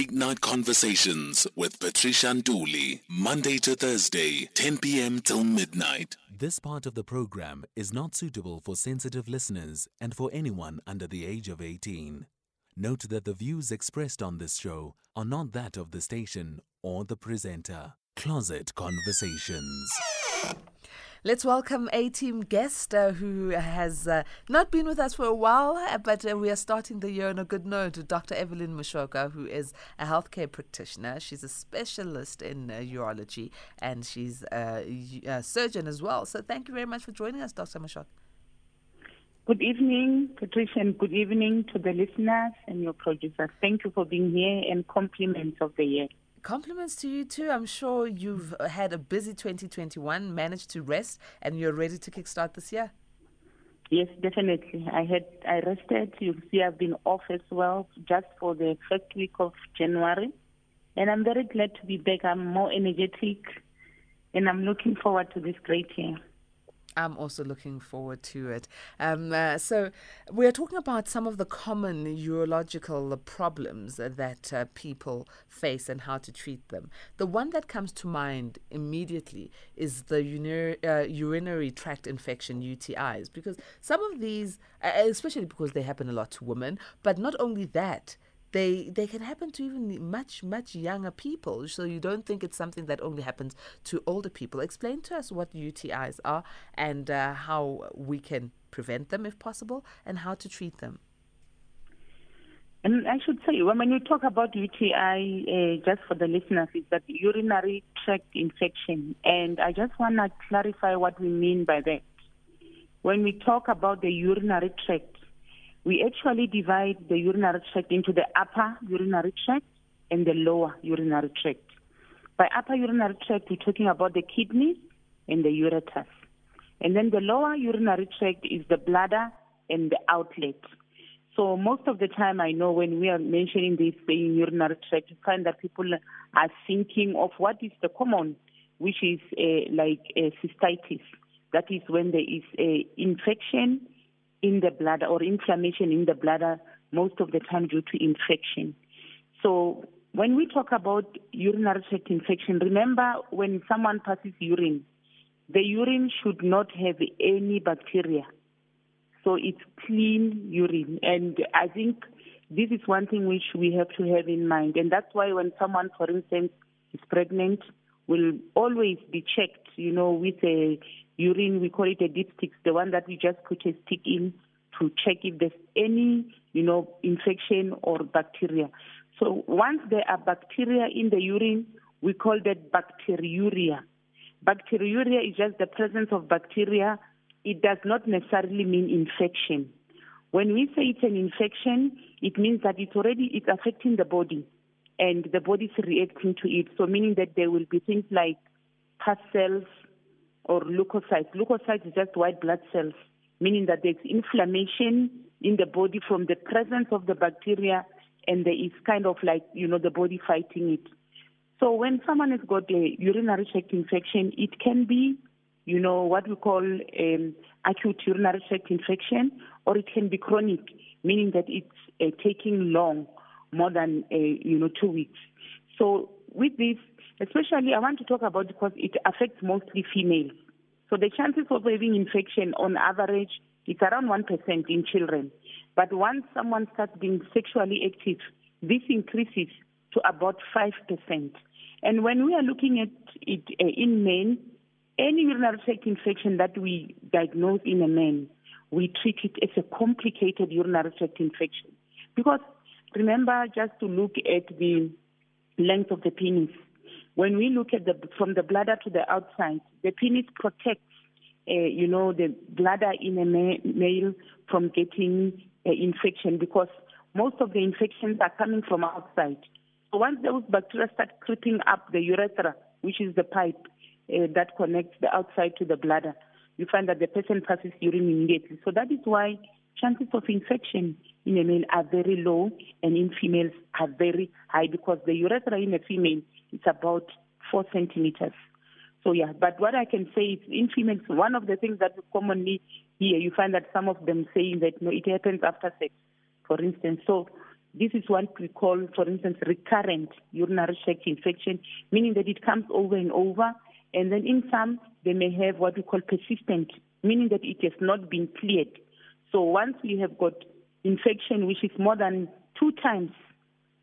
Late Night Conversations with Patricia Nduli, Monday to Thursday, 10 p.m. till midnight. This part of the program is not suitable for sensitive listeners and for anyone under the age of 18. Note that the views expressed on this show are not that of the station or the presenter. Closet Conversations. Let's welcome a team guest uh, who has uh, not been with us for a while, uh, but uh, we are starting the year on a good note. Dr. Evelyn Moshokoa, who is a healthcare practitioner. She's a specialist in uh, urology and she's a, a, surgeon as well. So thank you very much for joining us, Dr. Moshokoa. Good evening, Patricia, and good evening to the listeners and your producers. Thank you for being here and compliments of the year. Compliments to you too. I'm sure you've had a busy 2021, managed to rest, and you're ready to kickstart this year. Yes, definitely. I had I rested. You see, I've been off as well, just for the first week of January, and I'm very glad to be back. I'm more energetic, and I'm looking forward to this great year. I'm also looking forward to it. Um, uh, so, we are talking about some of the common urological problems that uh, people face and how to treat them. The one that comes to mind immediately is the urinary, uh, urinary tract infection, UTIs, because some of these, uh, especially because they happen a lot to women, but not only that, they they can happen to even much much younger people so you don't think it's something that only happens to older people explain to us what UTIs are and uh, how we can prevent them if possible and how to treat them and I should say, when you talk about UTI, uh, just for the listeners, is that urinary tract infection. And I just want to clarify what we mean by that. When we talk about the urinary tract, we actually divide the urinary tract into the upper urinary tract and the lower urinary tract. By upper urinary tract, we're talking about the kidneys and the ureters. And then the lower urinary tract is the bladder and the outlet. So most of the time, I know when we are mentioning this in urinary tract, you find that people are thinking of what is the common, which is uh, like uh, cystitis. That is when there is a infection in the bladder or inflammation in the bladder most of the time due to infection. So when we talk about urinary tract infection, remember when someone passes urine, the urine should not have any bacteria. So it's clean urine. And I think this is one thing which we have to have in mind. And that's why when someone, for instance, is pregnant, will always be checked, you know, with a urine, we call it a dipstick, the one that we just put a stick in to check if there's any, you know, infection or bacteria. So once there are bacteria in the urine, we call that bacteriuria. Bacteriuria is just the presence of bacteria. It does not necessarily mean infection. When we say it's an infection, it means that it's already it's affecting the body, and the body is reacting to it. So meaning that there will be things like pus cells, or leukocytes. Leukocytes is just white blood cells, meaning that there's inflammation in the body from the presence of the bacteria, and there is kind of like, you know, the body fighting it. So when someone has got a urinary tract infection, it can be, you know, what we call um, acute urinary tract infection, or it can be chronic, meaning that it's uh, taking long, more than, uh, you know, two weeks. So with this, especially I want to talk about because it affects mostly females. So the chances of having infection on average is around 1% in children. But once someone starts being sexually active, this increases to about 5%. And when we are looking at it uh, in men, any urinary tract infection that we diagnose in a man, we treat it as a complicated urinary tract infection. Because remember just to look at the length of the penis. When we look at the from the bladder to the outside, the penis protects, uh, you know, the bladder in a ma- male from getting uh, infection because most of the infections are coming from outside. So once those bacteria start creeping up the urethra, which is the pipe uh, that connects the outside to the bladder, you find that the person passes urine immediately. So that is why chances of infection in a male are very low and in females are very high because the urethra in a female is about four centimeters. So yeah, but what I can say is in females, one of the things that we commonly hear, you find that some of them saying that no, it happens after sex, for instance. So This is what we call, for instance, recurrent urinary tract infection, meaning that it comes over and over. And then in some, they may have what we call persistent, meaning that it has not been cleared. So once we have got infection which is more than two times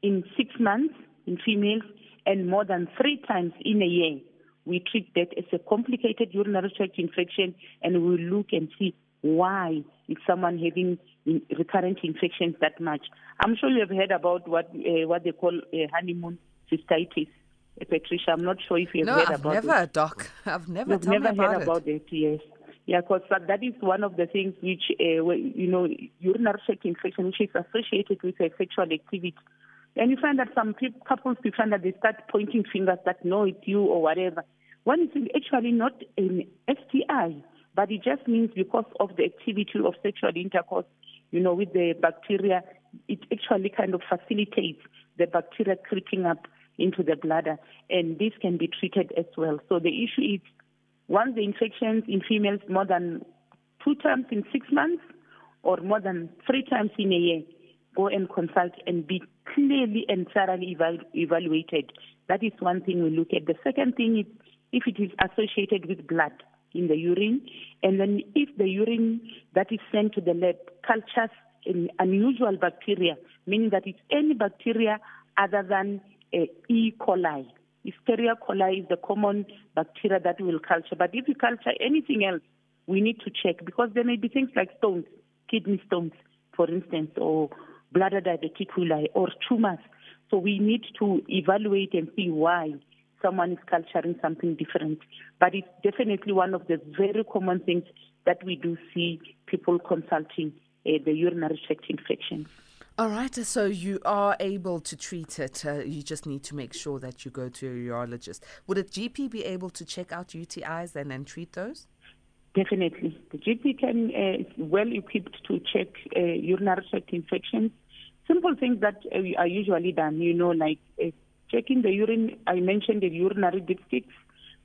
in six months in females and more than three times in a year, we treat that as a complicated urinary tract infection and we look and see why is someone having recurrent infections that much. I'm sure you have heard about what uh, what they call uh, honeymoon cystitis. Uh, Patricia, I'm not sure if you have no, heard I've about never, it. No, Doc. I've never, You've never about heard it. about it. Yes. Yeah, because that is one of the things which, uh, you know, urinary tract infection, which is associated with sexual activity. And you find that some people, couples, you find that they start pointing fingers that no, it's you or whatever. When it's actually not an STI, but it just means because of the activity of sexual intercourse, you know, with the bacteria, it actually kind of facilitates the bacteria creeping up into the bladder, and this can be treated as well. So the issue is once the infections in females more than two times in six months or more than three times in a year, go and consult and be clearly and thoroughly eval- evaluated. That is one thing we look at. The second thing is if it is associated with blood in the urine, and then if the urine that is sent to the lab cultures an unusual bacteria, meaning that it's any bacteria other than uh, E. coli, Escherichia coli is the common bacteria that we will culture. But if you culture anything else, we need to check because there may be things like stones, kidney stones, for instance, or bladder diverticuli or tumors. So we need to evaluate and see why someone is culturing something different. But it's definitely one of the very common things that we do see people consulting uh, the urinary tract infections. All right, so you are able to treat it. Uh, you just need to make sure that you go to a urologist. Would a GP be able to check out UTIs and then treat those? Definitely. The GP can uh, is well equipped to check uh, urinary tract infections. Simple things that uh, are usually done, you know, like uh, checking the urine. I mentioned the urinary dipsticks,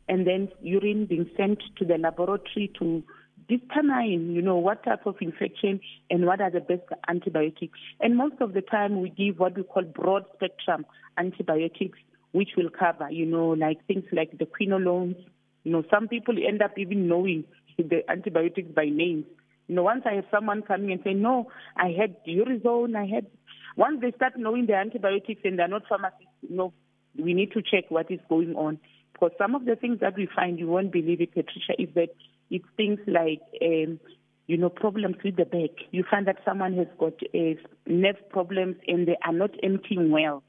and then urine being sent to the laboratory to determine, you know, what type of infection and what are the best antibiotics. And most of the time we give what we call broad spectrum antibiotics, which will cover, you know, like things like the quinolones. You know, some people end up even knowing the antibiotics by names. You know, once I have someone coming and say, no, I had urizone, I had, once they start knowing the antibiotics and they're not pharmacists, you know, we need to check what is going on. Because some of the things that we find, you won't believe it, Patricia, is that it's things like, um, you know, problems with the back. You find that someone has got uh, nerve problems and they are not emptying well.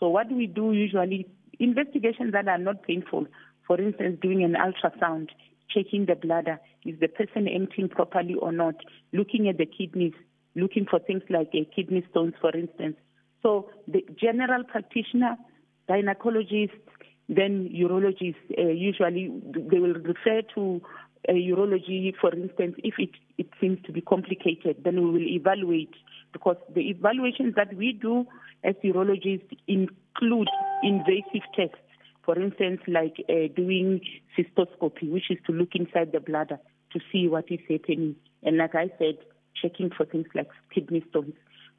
So what we do usually, investigations that are not painful, for instance, doing an ultrasound, checking the bladder, is the person emptying properly or not, looking at the kidneys, looking for things like uh, kidney stones, for instance. So the general practitioner, gynecologist, then urologist, uh, usually they will refer to urology, for instance, if it, it seems to be complicated, then we will evaluate because the evaluations that we do as urologists include invasive tests. For instance, like uh, doing cystoscopy, which is to look inside the bladder to see what is happening. And like I said, checking for things like kidney stones.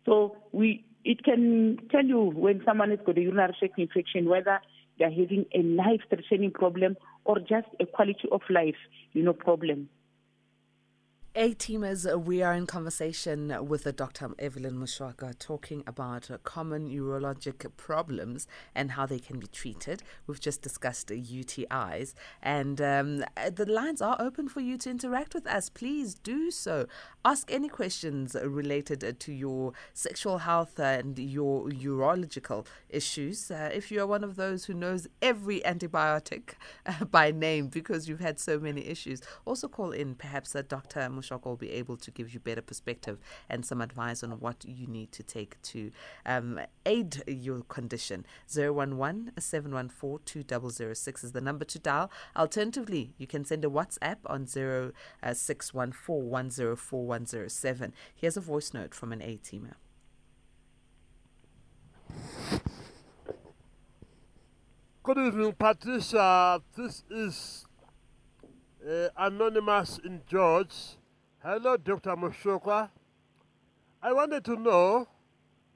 So we, it can tell you when someone has got a urinary tract infection whether they're having a life-threatening problem or just a quality of life, you know, problem. A teamers, we are in conversation with Dr. Evelyn Moshokoa talking about common urologic problems and how they can be treated. We've just discussed UTIs, and um, the lines are open for you to interact with us. Please do so. Ask any questions related to your sexual health and your urological issues. Uh, if you are one of those who knows every antibiotic uh, by name because you've had so many issues, also call in. Perhaps Dr. Moshokoa will be able to give you better perspective and some advice on what you need to take to um, aid your condition. 011 714 2006 is the number to dial. Alternatively, you can send a WhatsApp on 0614 104107. Here's a voice note from an A teamer. Good evening, Patricia. This is uh, Anonymous in George. Hello, Dr. Moshokoa. I wanted to know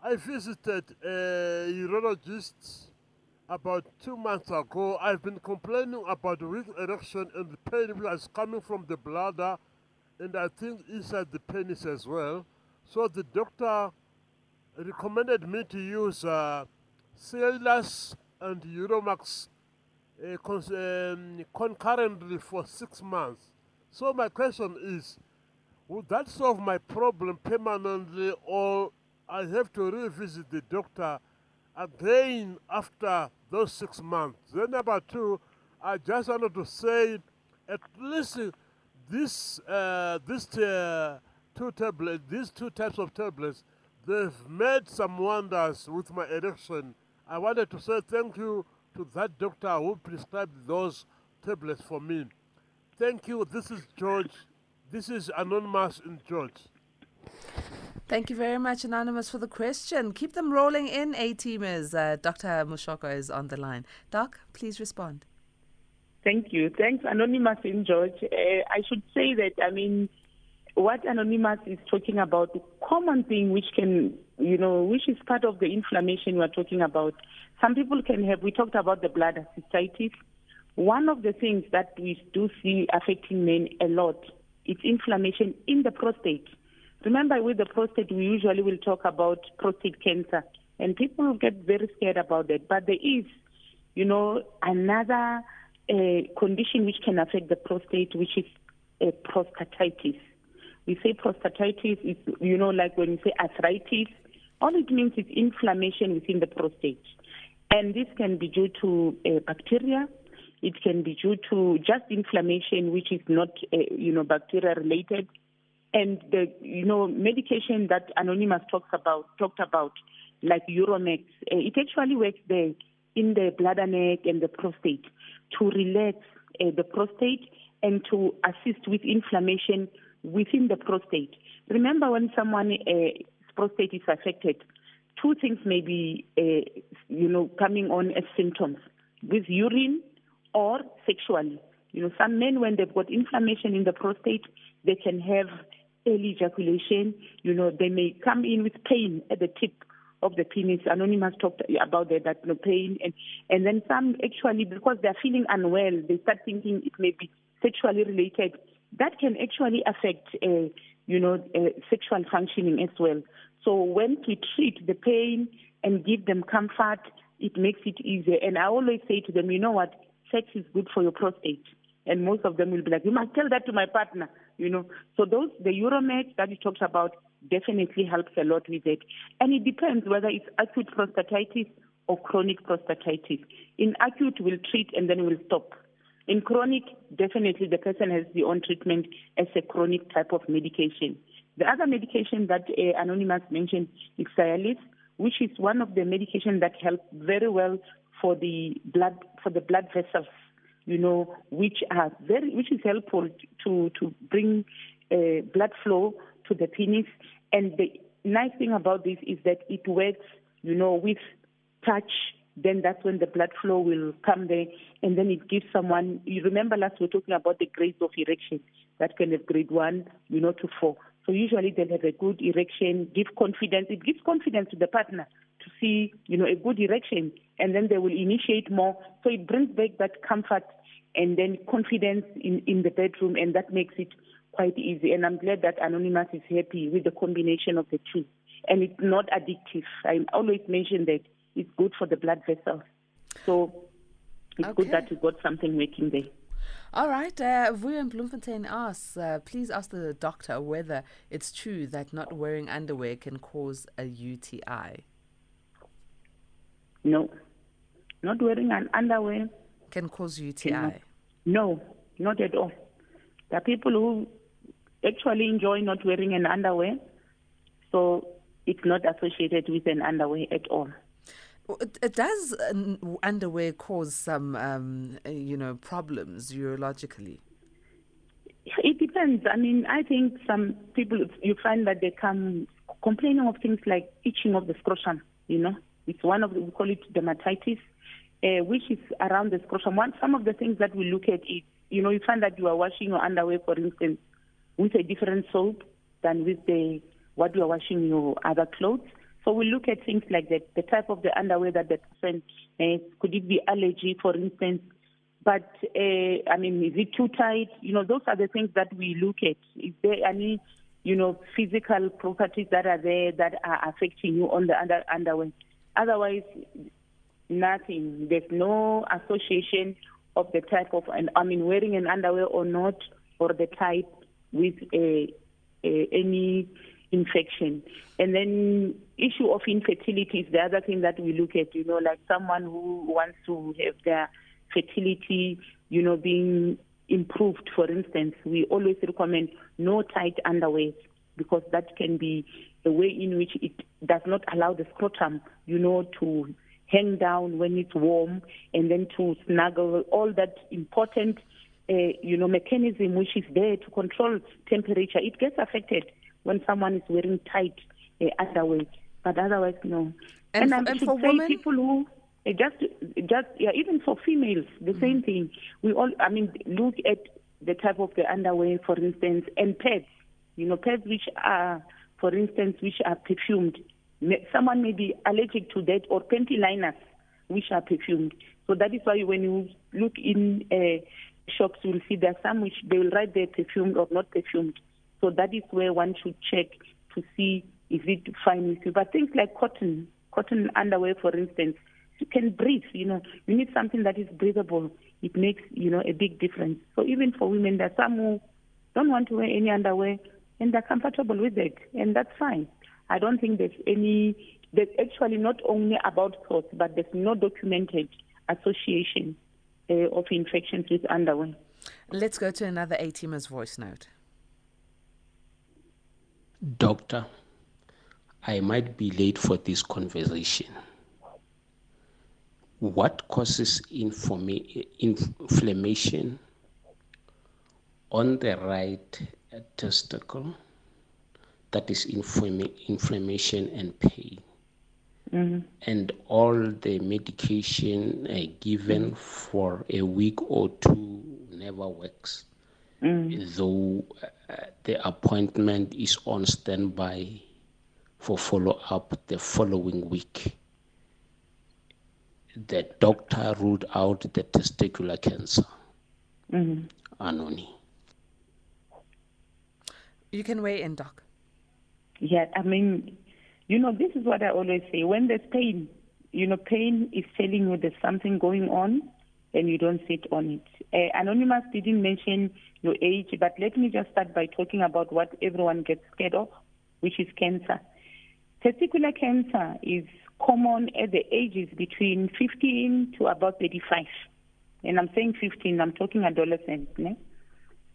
I visited a urologist about two months ago. I've been complaining about weak erection and the pain which coming from the bladder and I think inside the penis as well. So the doctor recommended me to use uh, and Uromax uh, um, concurrently for six months. So my question is, would that solve my problem permanently or I have to revisit the doctor again after those six months? Then number two, I just wanted to say at least this, uh, this uh, two tablets, these two types of tablets, they've made some wonders with my erection. I wanted to say thank you to that doctor who prescribed those tablets for me. Thank you. This is George. This is Anonymous in George. Thank you very much, Anonymous, for the question. Keep them rolling in, A teamers. Uh, Dr. Moshokoa is on the line. Doc, please respond. Thank you. Thanks, Anonymous in George. Uh, I should say that, I mean, what Anonymous is talking about, the common thing which can, you know, which is part of the inflammation we are talking about. Some people can have, we talked about the bladder cystitis. One of the things that we do see affecting men a lot is inflammation in the prostate. Remember, with the prostate, we usually will talk about prostate cancer, and people get very scared about that. But there is, you know, another uh, condition which can affect the prostate, which is uh, prostatitis. We say prostatitis is, you know, like when you say arthritis, all it means is inflammation within the prostate. And this can be due to uh, bacteria. It can be due to just inflammation, which is not, uh, you know, bacteria related. And the, you know, medication that Anonymous talks about, talked about, like Uromax, uh, it actually works there in the bladder neck and the prostate to relax uh, the prostate and to assist with inflammation within the prostate. Remember, when someone's uh, prostate is affected, two things may be, uh, you know, coming on as symptoms with urine or sexually. You know, some men, when they've got inflammation in the prostate, they can have early ejaculation. You know, they may come in with pain at the tip of the penis. Anonymous talked about that, that you pain, and and then some actually because they're feeling unwell, they start thinking it may be sexually related. That can actually affect, uh, you know, uh, sexual functioning as well. So when we treat the pain and give them comfort, it makes it easier. And I always say to them, you know what, sex is good for your prostate. And most of them will be like, you must tell that to my partner, you know. So those, the Uromax that you talked about definitely helps a lot with it. And it depends whether it's acute prostatitis or chronic prostatitis. In acute, we'll treat and then we'll stop. In chronic, definitely the person has the own treatment as a chronic type of medication. The other medication that uh, Anonymous mentioned is Cialis, which is one of the medications that help very well for the blood for the blood vessels you know, which are very, which is helpful to to bring uh, blood flow to the penis. And the nice thing about this is that it works, you know, with touch. Then that's when the blood flow will come there, and then it gives someone. You remember last we were talking about the grades of erection that can have grade one, you know, to four. So usually they'll have a good erection, give confidence. It gives confidence to the partner to see, you know, a good direction, and then they will initiate more. So it brings back that comfort and then confidence in, in the bedroom, and that makes it quite easy. And I'm glad that Anonymous is happy with the combination of the two. And it's not addictive. I always mention that it's good for the blood vessels. So it's okay. good that we got something working there. All right. Uh, Vuyan Bloemfontein asks, uh, please ask the doctor whether it's true that not wearing underwear can cause a UTI. No. Not wearing an underwear can cause UTI. No, not at all. There are people who actually enjoy not wearing an underwear, so it's not associated with an underwear at all. It, does underwear cause some, um, you know, problems urologically? It depends. I mean, I think some people you find that they come complaining of things like itching of the scrotum. You know, it's one of the, we call it dermatitis, uh, which is around the scrotum. One, some of the things that we look at is, you know, you find that you are washing your underwear, for instance, with a different soap than with the what you are washing your other clothes. So we look at things like that, the type of the underwear that the person, uh, could it be allergy, for instance? But, uh, I mean, is it too tight? You know, those are the things that we look at. Is there any, you know, physical properties that are there that are affecting you on the under, underwear? Otherwise, nothing. There's no association of the type of, and I mean, wearing an underwear or not, or the type with a, a, any infection. And then issue of infertility is the other thing that we look at, you know, like someone who wants to have their fertility, you know, being improved, for instance, we always recommend no tight underwear because that can be a way in which it does not allow the scrotum, you know, to hang down when it's warm and then to snuggle all that important uh, you know mechanism which is there to control temperature. It gets affected when someone is wearing tight uh, underwear but otherwise no. And, and, and for women? people who uh, just just yeah even for females the mm-hmm. same thing. We all i mean look at the type of the underwear for instance and pads. You know pads which are for instance which are perfumed. Someone may be allergic to that or panty liners which are perfumed. So that is why when you look in uh, shops you will see there are some which they will write they're perfumed or not perfumed. So that is where one should check to see is it fine with you. But things like cotton cotton underwear for instance you can breathe you know. You need something that is breathable. It makes you know a big difference. So even for women there are some who don't want to wear any underwear and they're comfortable with it and that's fine I don't think there's any, there's actually not only about thoughts, but there's no documented association uh, of infections with underwear. Let's go to another A-teamer's voice note. Doctor, I might be late for this conversation. What causes inflammation on the right testicle? that is inflammation and pain. Mm-hmm. And all the medication uh, given mm-hmm. for a week or two never works. Mm-hmm. Though uh, the appointment is on standby for follow up the following week. The doctor ruled out the testicular cancer. Mm-hmm. Anoni. You can weigh in, Doc. Yeah, I mean, you know, this is what I always say. When there's pain, you know, pain is telling you there's something going on and you don't sit on it. Uh, Anonymous didn't mention your age, but let me just start by talking about what everyone gets scared of, which is cancer. Testicular cancer is common at the ages between 15 to about 35. And I'm saying 15, I'm talking adolescents.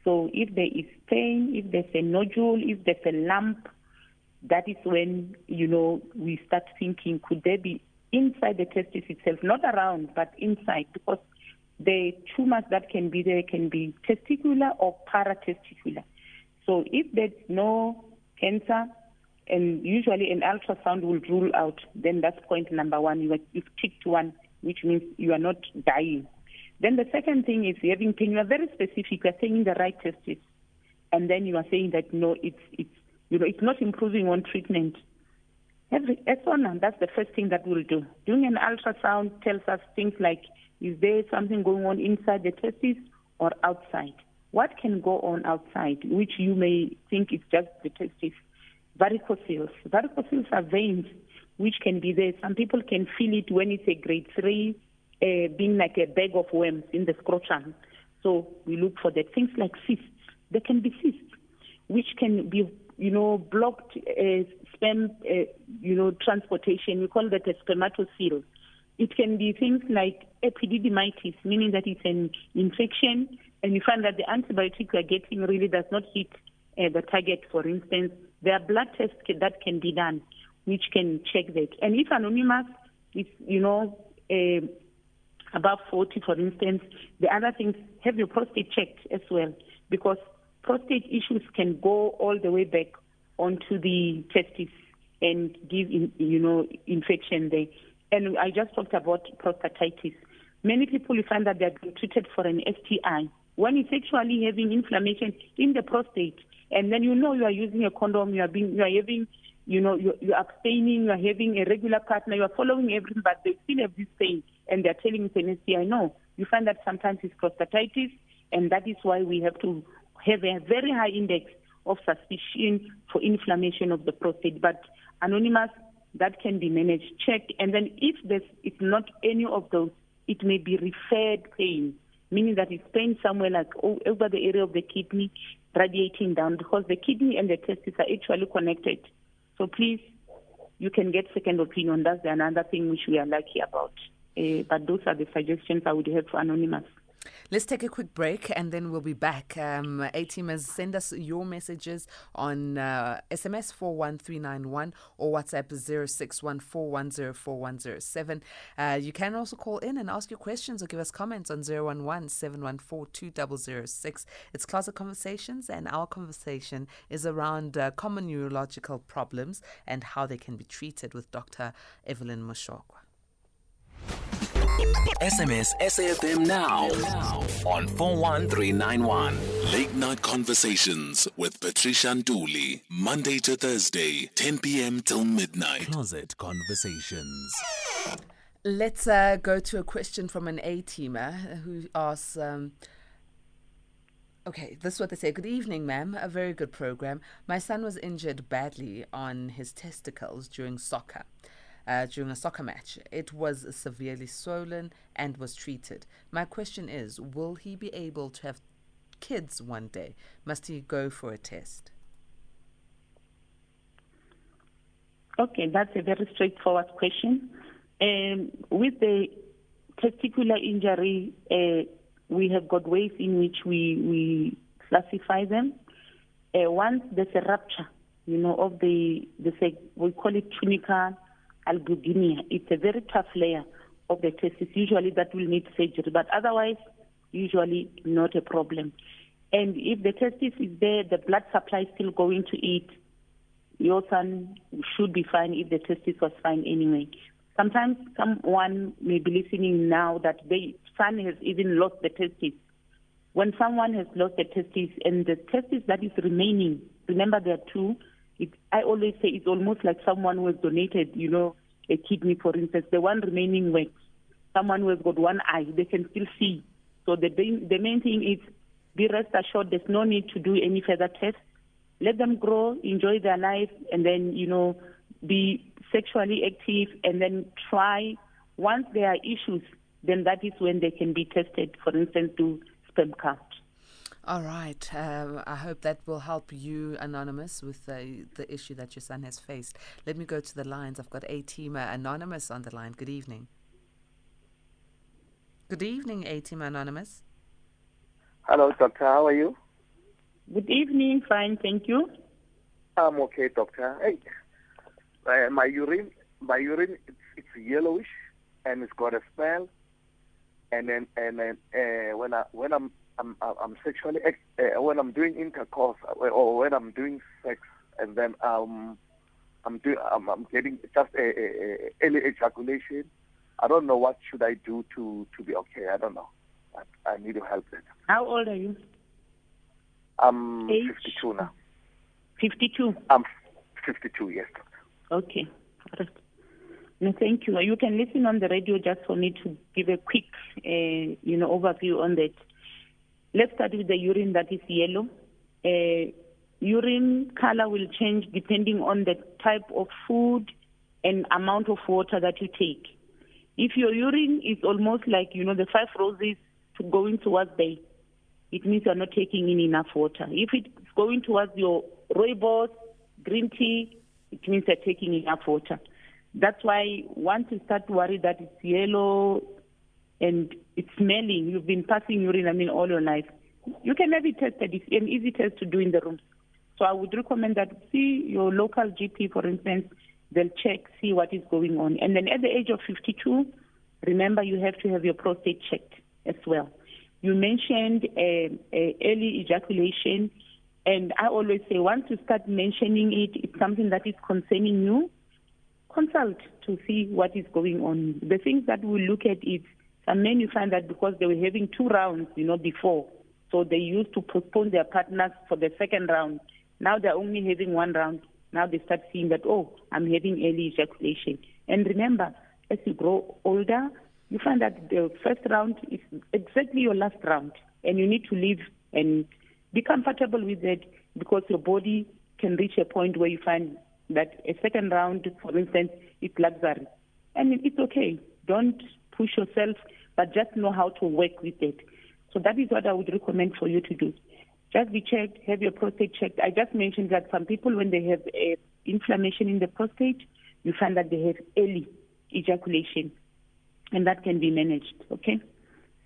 So if there is pain, if there's a nodule, if there's a lump, that is when, you know, we start thinking, could there be inside the testis itself, not around, but inside, because the tumors that can be there can be testicular or paratesticular. So if there's no cancer, and usually an ultrasound will rule out, then that's point number one. You have ticked one, which means you are not dying. Then the second thing is having pain. You are very specific. You are saying the right testis, and then you are saying that no, it's it's you know, it's not improving on treatment. Every, SONA, that's the first thing that we'll do. Doing an ultrasound tells us things like, is there something going on inside the testes or outside? What can go on outside, which you may think is just the testes? Varicocele. Varicocele are veins which can be there. Some people can feel it when it's a grade three, uh, being like a bag of worms in the scrotum. So we look for that. Things like cysts. There can be cysts, which can be you know, blocked uh, sperm, uh, you know, transportation. We call that a spermatocele. It can be things like epididymitis, meaning that it's an infection, and you find that the antibiotic you're getting really does not hit uh, the target, for instance. There are blood tests that can be done, which can check that. And if anonymous is, you know, uh, above 40, for instance, the other things, have your prostate checked as well, because prostate issues can go all the way back onto the testis and give, in, you know, infection there. And I just talked about prostatitis. Many people find that they're being treated for an STI. When it's actually having inflammation in the prostate, and then you know you are using a condom, you are being, you are having you know, you're, you're abstaining, you're having a regular partner, you're following everything, but they still have this pain and they're telling me, it's I know. You find that sometimes it's prostatitis, and that is why we have to have a very high index of suspicion for inflammation of the prostate. But anonymous, that can be managed, checked, and then if there's it's not any of those, it may be referred pain, meaning that it's pain somewhere like over the area of the kidney, radiating down, because the kidney and the testes are actually connected. So please, you can get second opinion. That's another thing which we are lucky about. Uh, but those are the suggestions I would have for Anonymous. Let's take a quick break and then we'll be back. Um, A-teamers, send us your messages on uh, SMS 41391 or WhatsApp 0614104107. Uh, you can also call in and ask your questions or give us comments on 011 714 It's Closet Conversations and our conversation is around uh, common urological problems and how they can be treated with Dr. Evelyn Moshokoa. SMS SAFM now on 41391. Late Night Conversations with Patricia Nduli. Monday to Thursday, 10 p.m. till midnight. Closet Conversations. Let's uh, go to a question from an A teamer who asks. Um, Okay, this is what they say. Good evening, ma'am. A very good program. My son was injured badly on his testicles during soccer uh, during a soccer match. It was severely swollen and was treated. My question is will he be able to have kids one day? Must he go for a test? Okay, that's a very straightforward question. Um, with the testicular injury, uh, we have got ways in which we, we classify them. Uh, once there's a rupture, you know, of the, the we call it tunica albuginea. It's a very tough layer of the testis. Usually that will need surgery, but otherwise, usually not a problem. And if the testis is there, the blood supply is still going to it, your son should be fine if the testis was fine anyway. Sometimes someone may be listening now that the son has even lost the testis. When someone has lost the testis and the testis that is remaining, remember there are two, it, I always say it's almost like someone who has donated, you know, a kidney, for instance. The one remaining works. Someone who has got one eye, they can still see. So the the main thing is be rest assured there's no need to do any further tests. Let them grow, enjoy their life, and then you know be sexually active, and then try. Once there are issues, then that is when they can be tested. For instance, do sperm count. All right. Um, I hope that will help you, Anonymous, with the, the issue that your son has faced. Let me go to the lines. I've got A Teamer Anonymous on the line. Good evening. Good evening, A Teamer Anonymous. Hello, doctor. How are you? Good evening. Fine, thank you. I'm okay, doctor. Hey, uh, my urine, my urine, it's, it's, yellowish and it's got a smell. And then, and then, uh, when I when I'm I'm I'm sexually uh, when I'm doing intercourse uh, or when I'm doing sex and then um I'm doing I'm, I'm getting just a, a, a early ejaculation. I don't know what should I do to to be okay. I don't know. I, I need your help. Then. How old are you? I'm Age? 52 now. 52. I'm 52. Yes. Okay. No, thank you. You can listen on the radio just for me to give a quick, uh, you know, overview on that. Let's start with the urine that is yellow. Uh, urine color will change depending on the type of food and amount of water that you take. If your urine is almost like, you know, the five roses going towards the, it means you're not taking in enough water. If it's going towards your rooibos, green tea, it means you're taking enough water. That's why once you start to worry that it's yellow, and it's smelling, you've been passing urine, I mean, all your life, you can have it tested. It's an easy test to do in the rooms. So I would recommend that see your local GP, for instance, they'll check, see what is going on. And then at the age of 52, remember you have to have your prostate checked as well. You mentioned uh, uh, early ejaculation, and I always say once you start mentioning it, it's something that is concerning you, consult to see what is going on. The things that we look at is and then you find that because they were having two rounds, you know, before, so they used to postpone their partners for the second round. Now they're only having one round. now they start seeing that, oh, I'm having early ejaculation. And remember, as you grow older, you find that the first round is exactly your last round, and you need to live and be comfortable with it because your body can reach a point where you find that a second round, for instance, is luxury. And it's okay. Don't push yourself, but just know how to work with it. So that is what I would recommend for you to do. Just be checked, have your prostate checked. I just mentioned that some people, when they have uh, inflammation in the prostate, you find that they have early ejaculation, and that can be managed. Okay.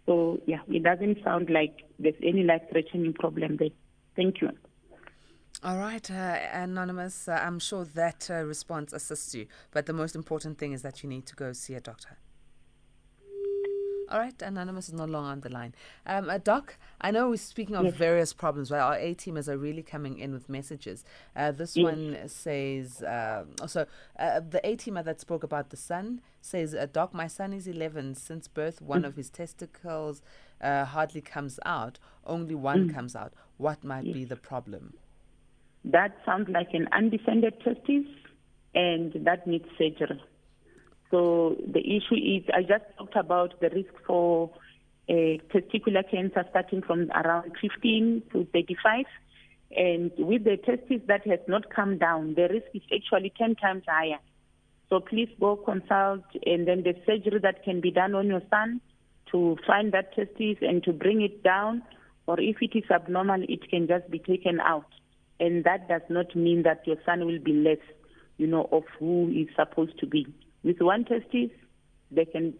So yeah, it doesn't sound like there's any life-threatening problem there. Thank you. All right, uh, Anonymous, uh, I'm sure that uh, response assists you, but the most important thing is that you need to go see a doctor. All right, Anonymous is no longer on the line. Um, uh, Doc, I know we're speaking of yes. various problems, but our A teamers are really coming in with messages. Uh, this yes. one says, uh, also, uh, the A teamer that spoke about the son says, uh, Doc, my son is 11. Since birth, one mm. of his testicles uh, hardly comes out, only one mm. comes out. What might yes. be the problem? That sounds like an undescended testis, and that needs surgery. So the issue is, I just talked about the risk for uh, testicular cancer starting from around 15 to 35. And with the testis that has not come down, the risk is actually 10 times higher. So please go consult, and then the surgery that can be done on your son to find that testis and to bring it down, or if it is abnormal, it can just be taken out. And that does not mean that your son will be less, you know, of who he's supposed to be. With one testis, they can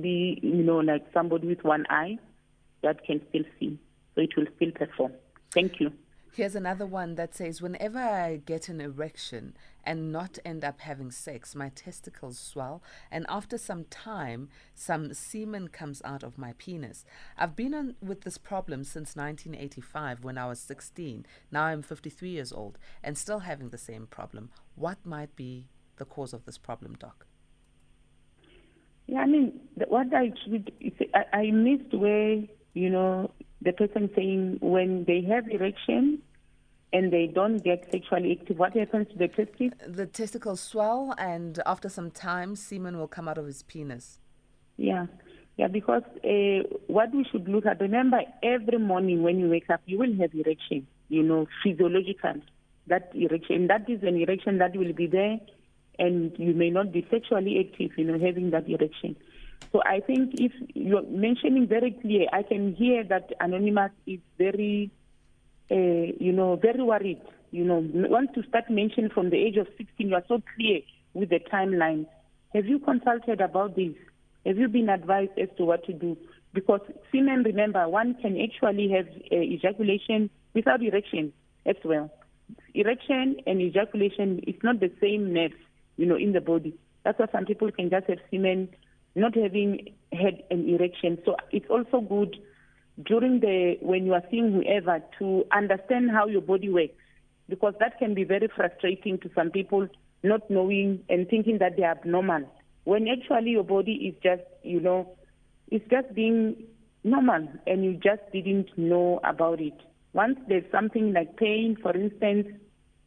be, you know, like somebody with one eye that can still see. So it will still perform. Thank you. Here's another one that says Whenever I get an erection and not end up having sex, my testicles swell, and after some time, some semen comes out of my penis. I've been on with this problem since 1985 when I was 16. Now I'm 53 years old and still having the same problem. What might be the cause of this problem, Doc? Yeah, I mean, the, what I should, I, I missed where, you know, the person saying when they have erection and they don't get sexually active, what happens to the testicles? The testicles swell, and after some time, semen will come out of his penis. Yeah, yeah, because uh, what we should look at, remember, every morning when you wake up, you will have erection, you know, physiological. That erection, that is an erection that will be there and you may not be sexually active, you know, having that erection. So I think if you're mentioning very clear, I can hear that Anonymous is very, uh, you know, very worried. You know, want to start mentioning from the age of 16, you are so clear with the timeline. Have you consulted about this? Have you been advised as to what to do? Because semen, remember, one can actually have uh, ejaculation without erection as well. Erection and ejaculation is not the same nerve you know, in the body. That's why some people can just have semen not having had an erection. So it's also good during the when you are seeing whoever to understand how your body works because that can be very frustrating to some people not knowing and thinking that they are abnormal when actually your body is just you know it's just being normal and you just didn't know about it once there's something like pain for instance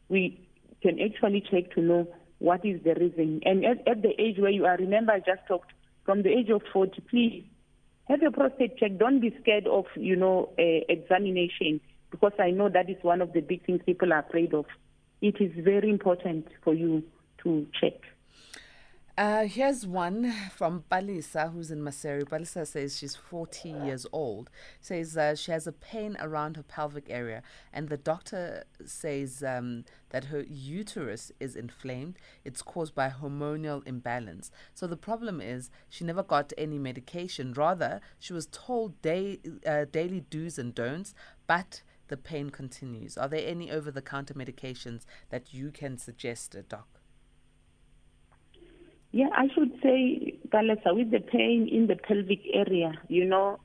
we can actually check to know what is the reason. And at, at the age where you are, remember I just talked, from the age of 40, please have your prostate checked. Don't be scared of, you know, uh, examination because I know that is one of the big things people are afraid of. It is very important for you to check. Uh, here's one from Balisa, who's in Maseru. Balisa says she's 40 years old. Says uh, she has a pain around her pelvic area, and the doctor says um, that her uterus is inflamed. It's caused by hormonal imbalance. So the problem is she never got any medication. Rather, she was told day, uh, daily do's and don'ts, but the pain continues. Are there any over the counter medications that you can suggest, uh, Doc? Yeah, I should say, Galesa, with the pain in the pelvic area, you know,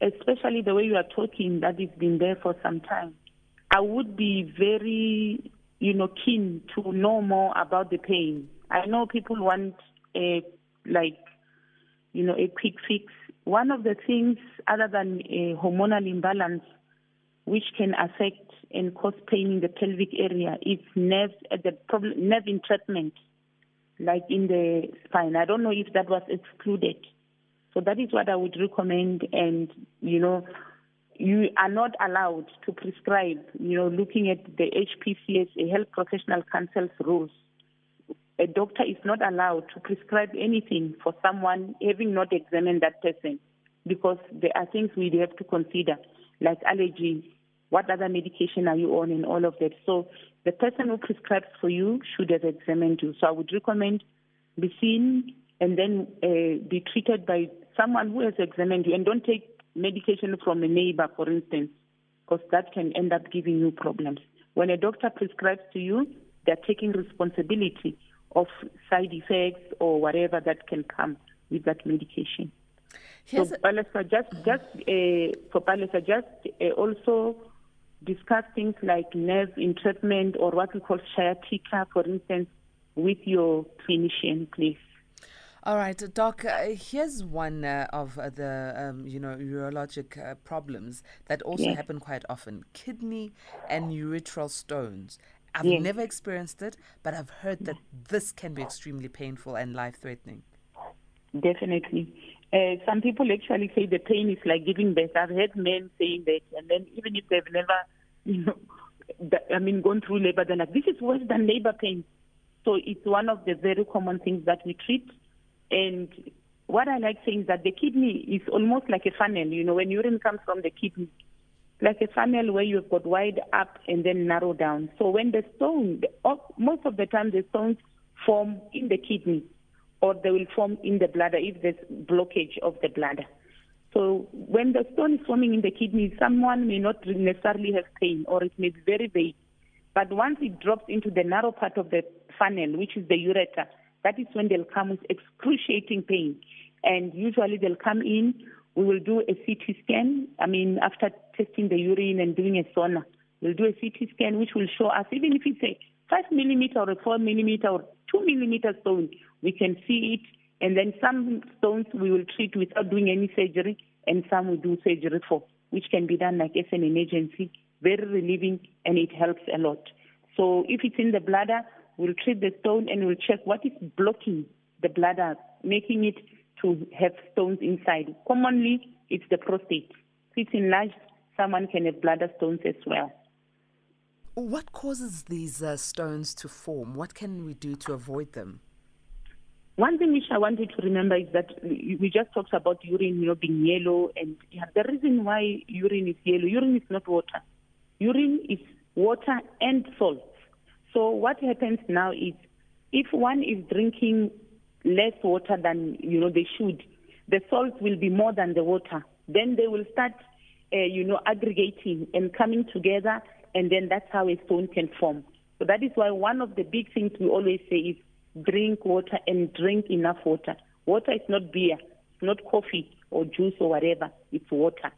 especially the way you are talking, that it's been there for some time, I would be very, you know, keen to know more about the pain. I know people want a, like, you know, a quick fix. One of the things, other than a hormonal imbalance, which can affect and cause pain in the pelvic area. is nerve, the problem, nerve entrapment, like in the spine. I don't know if that was excluded. So that is what I would recommend. And, you know, you are not allowed to prescribe, you know, looking at the HPCS, a health professional council's rules. A doctor is not allowed to prescribe anything for someone having not examined that person because there are things we have to consider, like allergies, what other medication are you on, and all of that. So the person who prescribes for you should have examined you. So I would recommend be seen and then uh, be treated by someone who has examined you, and don't take medication from a neighbor, for instance, because that can end up giving you problems. When a doctor prescribes to you, they're taking responsibility of side effects or whatever that can come with that medication. Here's so, Palesa, just just uh, for Palesa, just uh, also discuss things like nerve entrapment or what we call sciatica, for instance, with your clinician, please. All right, Doc. Uh, here's one uh, of uh, the um, you know urologic uh, problems that also yes. happen quite often: kidney and urethral stones. I've yes. never experienced it, but I've heard that this can be extremely painful and life-threatening. Definitely. Uh, some people actually say the pain is like giving birth. I've heard men saying that, and then even if they've never, you know, I mean, gone through labor, they're like, "This is worse than labor pain." So it's one of the very common things that we treat. And what I like saying is that the kidney is almost like a funnel. You know, when urine comes from the kidney, like a funnel where you've got wide up and then narrow down. So when the stone, most of the time the stones form in the kidney or they will form in the bladder if there's blockage of the bladder. So when the stone is forming in the kidney, someone may not necessarily have pain or it may be very vague. But once it drops into the narrow part of the funnel, which is the ureter, that is when they'll come with excruciating pain. And usually they'll come in, we will do a CT scan. I mean, after testing the urine and doing a sonar, we'll do a CT scan which will show us, even if it's a 5 millimeter or a 4 millimeter or 2 millimeter stone, we can see it. And then some stones we will treat without doing any surgery, and some we do surgery for, which can be done like as an emergency, very relieving, and it helps a lot. So if it's in the bladder, we'll treat the stone and we'll check what is blocking the bladder, making it to have stones inside. Commonly, it's the prostate. If it's enlarged, someone can have bladder stones as well. What causes these uh, stones to form? What can we do to avoid them? One thing which I wanted to remember is that we just talked about urine, you know, being yellow, and the reason why urine is yellow, urine is not water. Urine is water and salt. So what happens now is, if one is drinking less water than you know they should, the salt will be more than the water. Then they will start, uh, you know, aggregating and coming together, and then that's how a stone can form. So that is why one of the big things we always say is drink water and drink enough water. Water is not beer, it's not coffee or juice or whatever, it's water.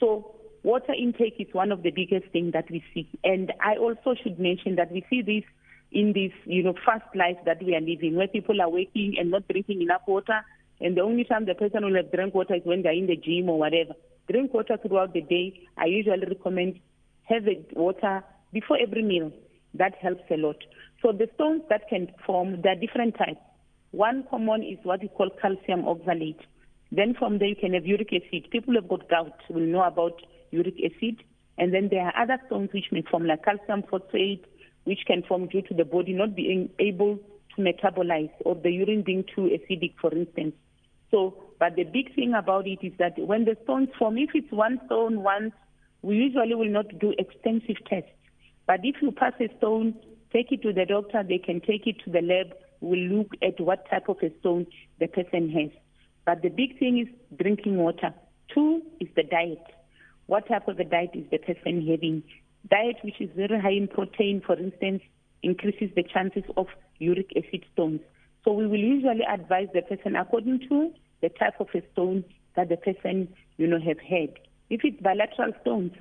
So water intake is one of the biggest things that we see. And I also should mention that we see this in this, you know, fast life that we are living, where people are waking and not drinking enough water, and the only time the person will have drink water is when they're in the gym or whatever. Drink water throughout the day. I usually recommend have water before every meal. That helps a lot. So the stones that can form, there are different types. One common is what we call calcium oxalate. Then from there you can have uric acid. People who have got gout will know about uric acid. And then there are other stones which may form like calcium phosphate, which can form due to the body not being able to metabolize or the urine being too acidic, for instance. So, but the big thing about it is that when the stones form, if it's one stone once, we usually will not do extensive tests. But if you pass a stone take it to the doctor, they can take it to the lab, we'll look at what type of a stone the person has. But the big thing is drinking water. Two is the diet. What type of a diet is the person having? Diet which is very high in protein, for instance, increases the chances of uric acid stones. So we will usually advise the person according to the type of a stone that the person, you know, have had. If it's bilateral stones,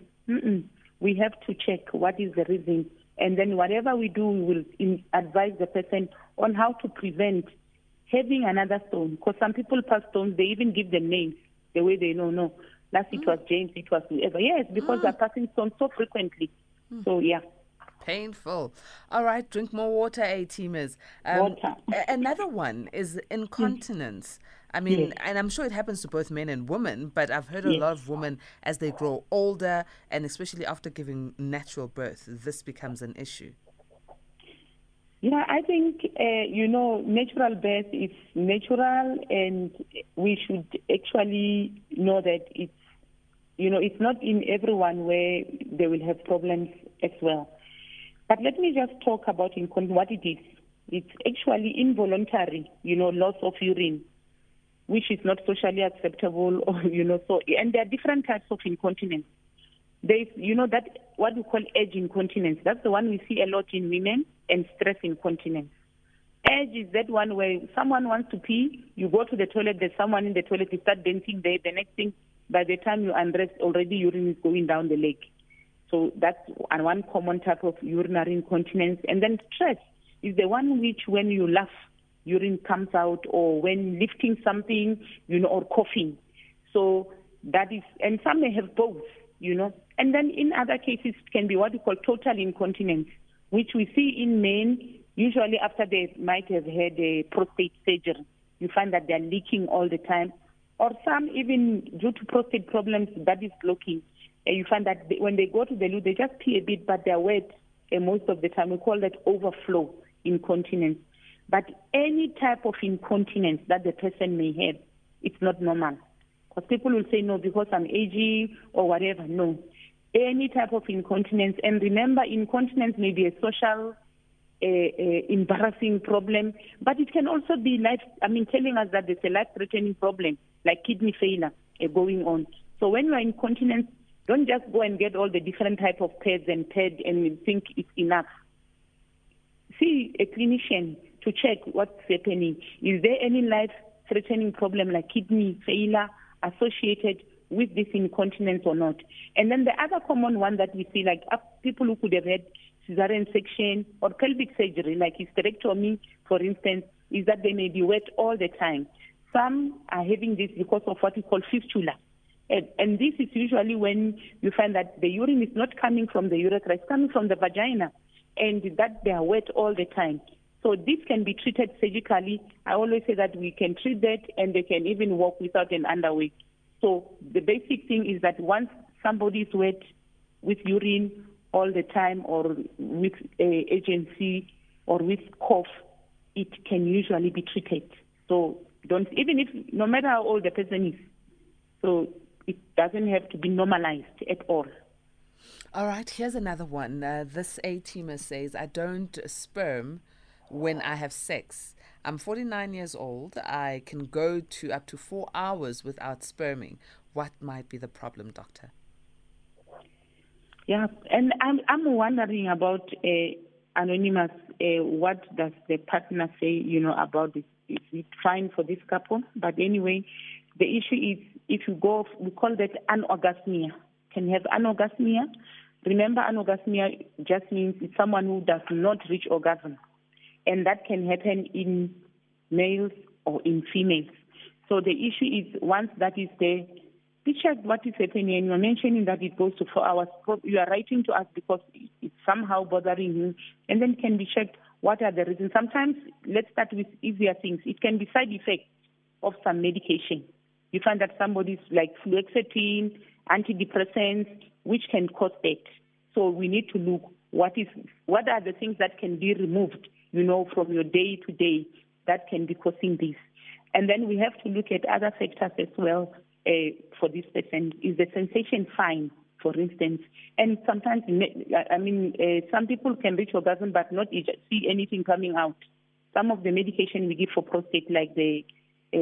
we have to check what is the reason and then whatever we do, we will in, advise the person on how to prevent having another stone. Because some people pass stones, they even give them names the way they know. No, Last mm. it was James, it was whoever. Yes, because mm. they're passing stones so frequently. Mm. So yeah. Painful. All right, drink more water, A teamers. Um, water. another one is incontinence. I mean, yes. and I'm sure it happens to both men and women, but I've heard yes. a lot of women as they grow older and especially after giving natural birth, this becomes an issue. Yeah, I think, uh, you know, natural birth is natural and we should actually know that it's, you know, it's not in everyone where they will have problems as well. But let me just talk about what it is. It's actually involuntary, you know, loss of urine which is not socially acceptable or you know so and there are different types of incontinence. There's you know that what we call urge incontinence. That's the one we see a lot in women and stress incontinence. Urge is that one where someone wants to pee you go to the toilet there's someone in the toilet you start dancing there the next thing by the time you undress already urine is going down the leg so that's one common type of urinary incontinence and then stress is the one which when you laugh urine comes out or when lifting something, you know, or coughing. So that is, and some may have both, you know. And then in other cases, it can be what we call total incontinence, which we see in men usually after they might have had a prostate surgery. You find that they're leaking all the time. Or some even due to prostate problems, that is blocking. And you find that they, when they go to the loo, they just pee a bit, but they're wet and most of the time. We call that overflow incontinence. But any type of incontinence that the person may have, it's not normal. Because people will say, no, because I'm aging or whatever. No. Any type of incontinence. And remember, incontinence may be a social, uh, uh, embarrassing problem, but it can also be life, I mean, telling us that there's a life threatening problem, like kidney failure uh, going on. So when you're incontinent, don't just go and get all the different type of pads and pad and think it's enough. See a clinician to check what's happening. Is there any life threatening problem like kidney failure associated with this incontinence or not? And then the other common one that we see, like uh, people who could have had cesarean section or pelvic surgery, like hysterectomy, for instance, is that they may be wet all the time. Some are having this because of what we call fistula. And, and, this is usually when you find that the urine is not coming from the urethra, it's coming from the vagina, and that they are wet all the time. So this can be treated surgically. I always say that we can treat that and they can even walk without an underwear. So the basic thing is that once somebody is wet with urine all the time or with a urgency or with cough, it can usually be treated. So don't even if no matter how old the person is, so it doesn't have to be normalized at all. All right, here's another one. Uh, this A teamer says, I don't sperm when I have sex. I'm 49 years old. I can go to up to four hours without sperming. What might be the problem, doctor? Yeah, and I'm I'm wondering about uh, anonymous. Uh, what does the partner say? You know about this? Is it fine for this couple? But anyway, the issue is if you go, we call that anorgasmia. Can have anorgasmia. Remember, anorgasmia just means it's someone who does not reach orgasm and that can happen in males or in females. So the issue is once that is there, we check what is happening. And you're mentioning that it goes to four hours. You are writing to us because it's somehow bothering you, and then can be checked what are the reasons. Sometimes, let's start with easier things. It can be side effects of some medication. You find that somebody's like fluoxetine, antidepressants, which can cause that. So we need to look what is what are the things that can be removed you know, from your day to day that can be causing this. And then we have to look at other factors as well uh, for this person. Is the sensation fine, for instance? And sometimes, I mean, uh, some people can reach orgasm but not see anything coming out. Some of the medication we give for prostate, like the uh,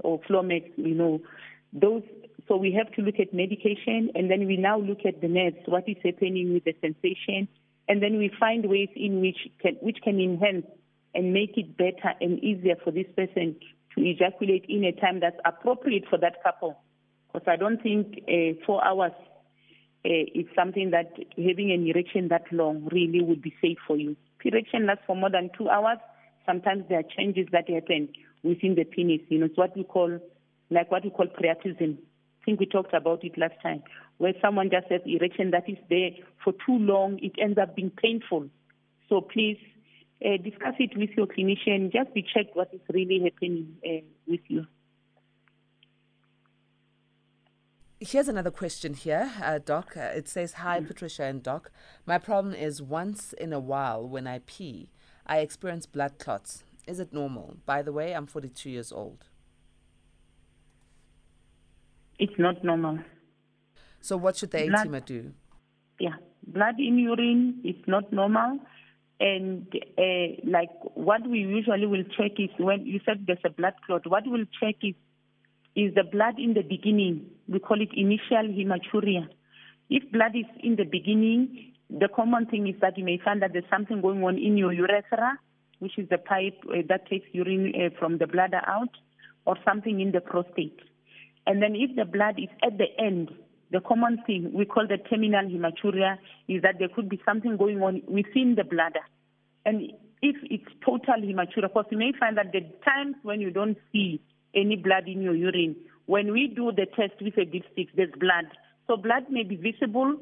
or Flomax, you know, those. So we have to look at medication, and then we now look at the nerves. What is happening with the sensation? and then we find ways in which can, which can enhance and make it better and easier for this person to ejaculate in a time that's appropriate for that couple. Because I don't think uh, four hours uh, is something that having an erection that long really would be safe for you. Erection lasts for more than two hours. Sometimes there are changes that happen within the penis. You know, it's what we call, like what we call priapism. I think we talked about it last time, where someone just has erection that is there for too long, it ends up being painful. So please uh, discuss it with your clinician. Just be checked what is really happening uh, with you. Here's another question here, uh, Doc. Uh, it says, Hi, mm. Patricia and Doc. My problem is once in a while when I pee, I experience blood clots. Is it normal? By the way, I'm 42 years old. It's not normal. So, what should the blood, do? Yeah, blood in urine is not normal. And uh, like what we usually will check is when you said there's a blood clot, what we'll check is is the blood in the beginning. We call it initial hematuria. If blood is in the beginning, the common thing is that you may find that there's something going on in your urethra, which is the pipe uh, that takes urine uh, from the bladder out, or something in the prostate. And then if the blood is at the end, the common thing we call the terminal hematuria is that there could be something going on within the bladder. And if it's total hematuria, course, you may find that the times when you don't see any blood in your urine. When we do the test with a dipstick, there's blood. So blood may be visible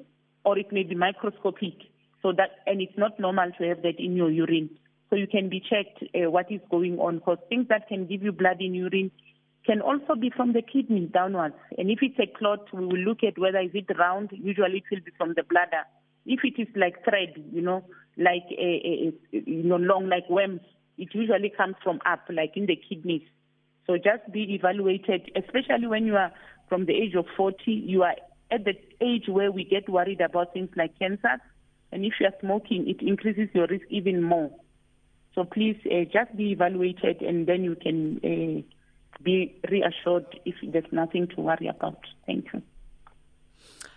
or it may be microscopic. So that and it's not normal to have that in your urine. So you can be checked uh, what is going on because things that can give you blood in urine can also be from the kidney downwards. And if it's a clot, we will look at whether is it round. Usually it will be from the bladder. If it is like thread, you know, like a, a, a you know long like worms, it usually comes from up, like in the kidneys. So just be evaluated, especially when you are from the age of 40, you are at the age where we get worried about things like cancer. And if you are smoking, it increases your risk even more. So please uh, just be evaluated and then you can uh, be reassured if there's nothing to worry about. Thank you.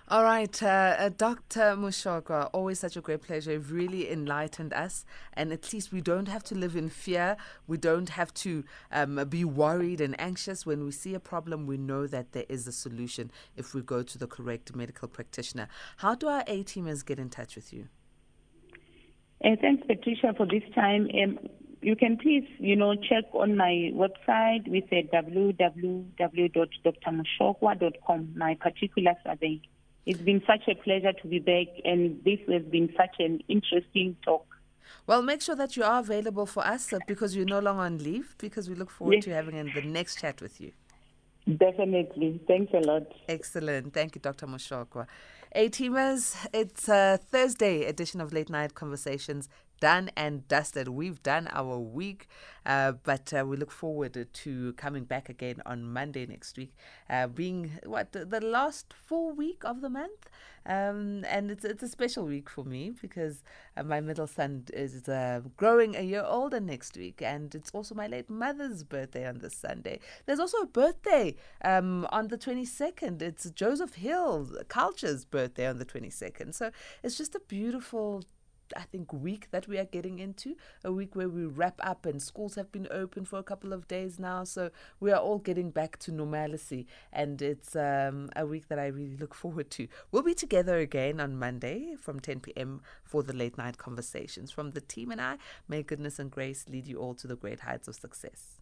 All right, uh, uh, Dr. Moshokoa, always such a great pleasure. You've really enlightened us, and at least we don't have to live in fear. We don't have to um, be worried and anxious. When we see a problem, we know that there is a solution if we go to the correct medical practitioner. How do our A teamers get in touch with you? Uh, thanks, Patricia, for this time. Um, you can please, you know, check on my website with uh, www.drmoshokoa.com. My particulars are there. It's been such a pleasure to be back, and this has been such an interesting talk. Well, make sure that you are available for us uh, because you're no longer on leave, because we look forward yes. to having the next chat with you. Definitely. Thanks a lot. Excellent. Thank you, Dr. Moshokoa. A teamers, it's a Thursday edition of Late Night Conversations done and dusted. We've done our week, uh, but uh, we look forward to coming back again on Monday next week, uh, being what the last full week of the month. Um, and it's it's a special week for me because uh, my middle son is uh, growing a year older next week, and it's also my late mother's birthday on this Sunday. There's also a birthday um, on the 22nd. It's Joseph Hill Culture's birthday on the 22nd. So it's just a beautiful I think, week that we are getting into, a week where we wrap up and schools have been open for a couple of days now. So we are all getting back to normalcy. And it's um, a week that I really look forward to. We'll be together again on Monday from 10 p.m. for the late night conversations. From the team and I, may goodness and grace lead you all to the great heights of success.